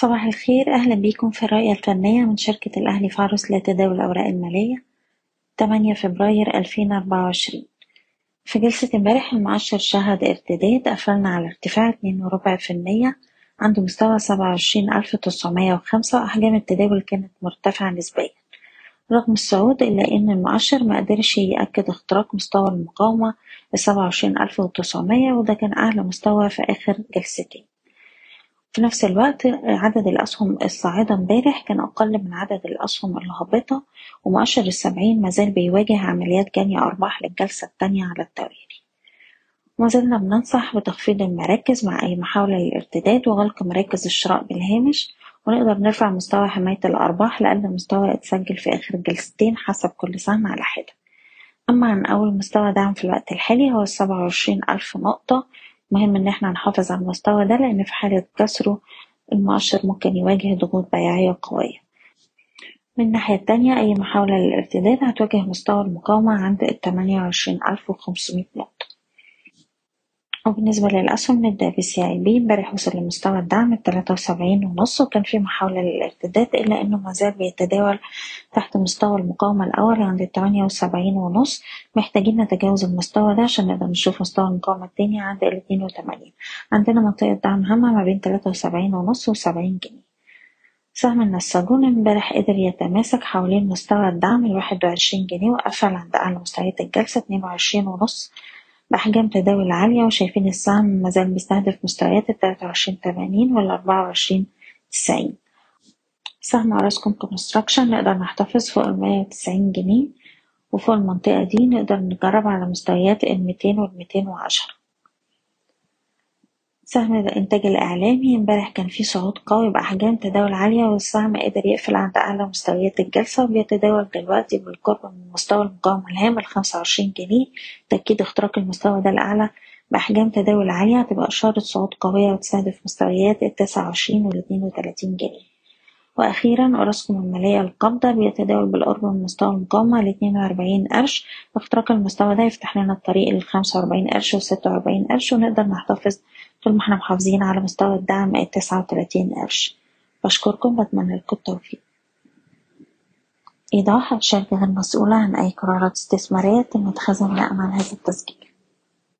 صباح الخير. أهلا بيكم في الرؤية الفنية من شركة الأهلي فارس لتداول الأوراق المالية. 8 فبراير 2024 في جلسة امبارح المؤشر شهد ارتداد قفلنا على ارتفاع اتنين وربع في المية عند مستوى سبعة وعشرين ألف تسعمية وخمسة. وأحجام التداول كانت مرتفعة نسبيا. رغم الصعود إلا إن المؤشر مقدرش يأكد اختراق مستوى المقاومة ألف وتسعمية وده كان أعلى مستوى في آخر جلستين. في نفس الوقت عدد الأسهم الصاعدة امبارح كان أقل من عدد الأسهم الهابطة ومؤشر السبعين مازال بيواجه عمليات جني أرباح للجلسة التانية على التوالي. ومازلنا بننصح بتخفيض المراكز مع أي محاولة للارتداد وغلق مراكز الشراء بالهامش ونقدر نرفع مستوى حماية الأرباح لأقل مستوى اتسجل في آخر جلستين حسب كل سهم على حدة. أما عن أول مستوى دعم في الوقت الحالي هو السبعة وعشرين ألف نقطة مهم إن إحنا نحافظ على المستوى ده لأن في حالة كسره المؤشر ممكن يواجه ضغوط بيعية قوية. من الناحية التانية أي محاولة للارتداد هتواجه مستوى المقاومة عند التمانية وعشرين ألف وخمسمية نقطة. وبالنسبة للأسهم نبدأ بسي آي بي. امبارح وصل لمستوى الدعم التلاتة وسبعين ونص وكان في محاولة للارتداد إلا إنه مازال بيتداول تحت مستوى المقاومة الأول عند التمانية وسبعين ونص. محتاجين نتجاوز المستوى ده عشان نقدر نشوف مستوى المقاومة التاني عند الاتنين وتمانين. عندنا منطقة دعم هامة ما بين تلاتة وسبعين ونص وسبعين جنيه. سهم النساجون امبارح قدر يتماسك حوالين مستوى الدعم الواحد وعشرين جنيه وقفل عند أعلى مستويات الجلسة اتنين وعشرين ونص. بأحجام تداول عالية وشايفين السهم مازال بيستهدف مستويات التلاتة وعشرين تمانين والأربعة وعشرين تسعين. سهم أوراسكوم كونستراكشن نقدر نحتفظ فوق المية وتسعين جنيه وفوق المنطقة دي نقدر نجرب على مستويات الميتين والميتين وعشرة. سهم الإنتاج الإعلامي. امبارح كان فيه صعود قوي بأحجام تداول عالية والسهم قدر يقفل عند أعلى مستويات الجلسة وبيتداول دلوقتي بالقرب من مستوى المقاومة الهام الخمسة وعشرين جنيه. تأكيد اختراق المستوى ده الأعلى بأحجام تداول عالية. هتبقى إشارة صعود قوية وتستهدف مستويات التسعة وعشرين والاتنين وتلاتين جنيه. وأخيرا أوراسكوم المالية القابضة بيتداول بالقرب من مستوى المقاومة لاتنين وأربعين قرش. اختراق المستوى ده يفتح لنا الطريق للخمسة وأربعين قرش وستة وأربعين قرش ونقدر نحتفظ طول ما إحنا محافظين على مستوى الدعم التسعة وتلاتين قرش. بشكركم بتمنى لكم التوفيق. إيضاح الشركة غير مسؤولة عن أي قرارات استثمارية تم اتخاذها بناء على هذا التسجيل.